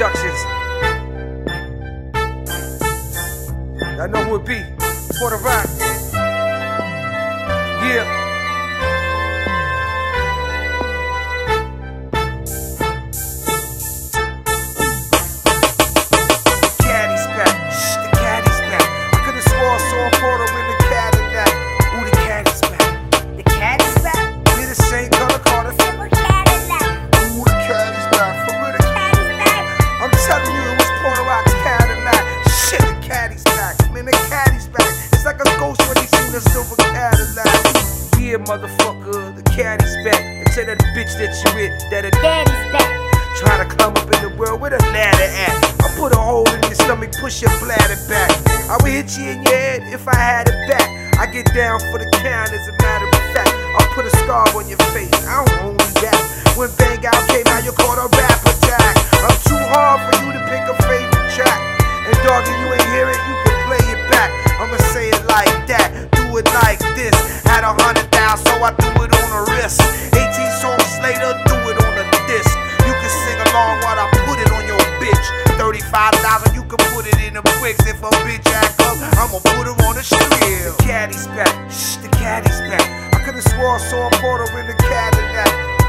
Productions. Y'all know who it be. Puerto Rock. Motherfucker, the caddy's back. And tell that bitch that you with that a Daddy's back. Trying to climb up in the world with a ladder at. I put a hole in your stomach, push your bladder back. I would hit you in your head if I had it back. I get down for the count as a matter of fact. I'll put a scar on your face. I don't a bitch act up, I'ma put her on the strip. The caddy's back, shh, the caddy's back. I could've swore I saw a Porter in the Cadillac.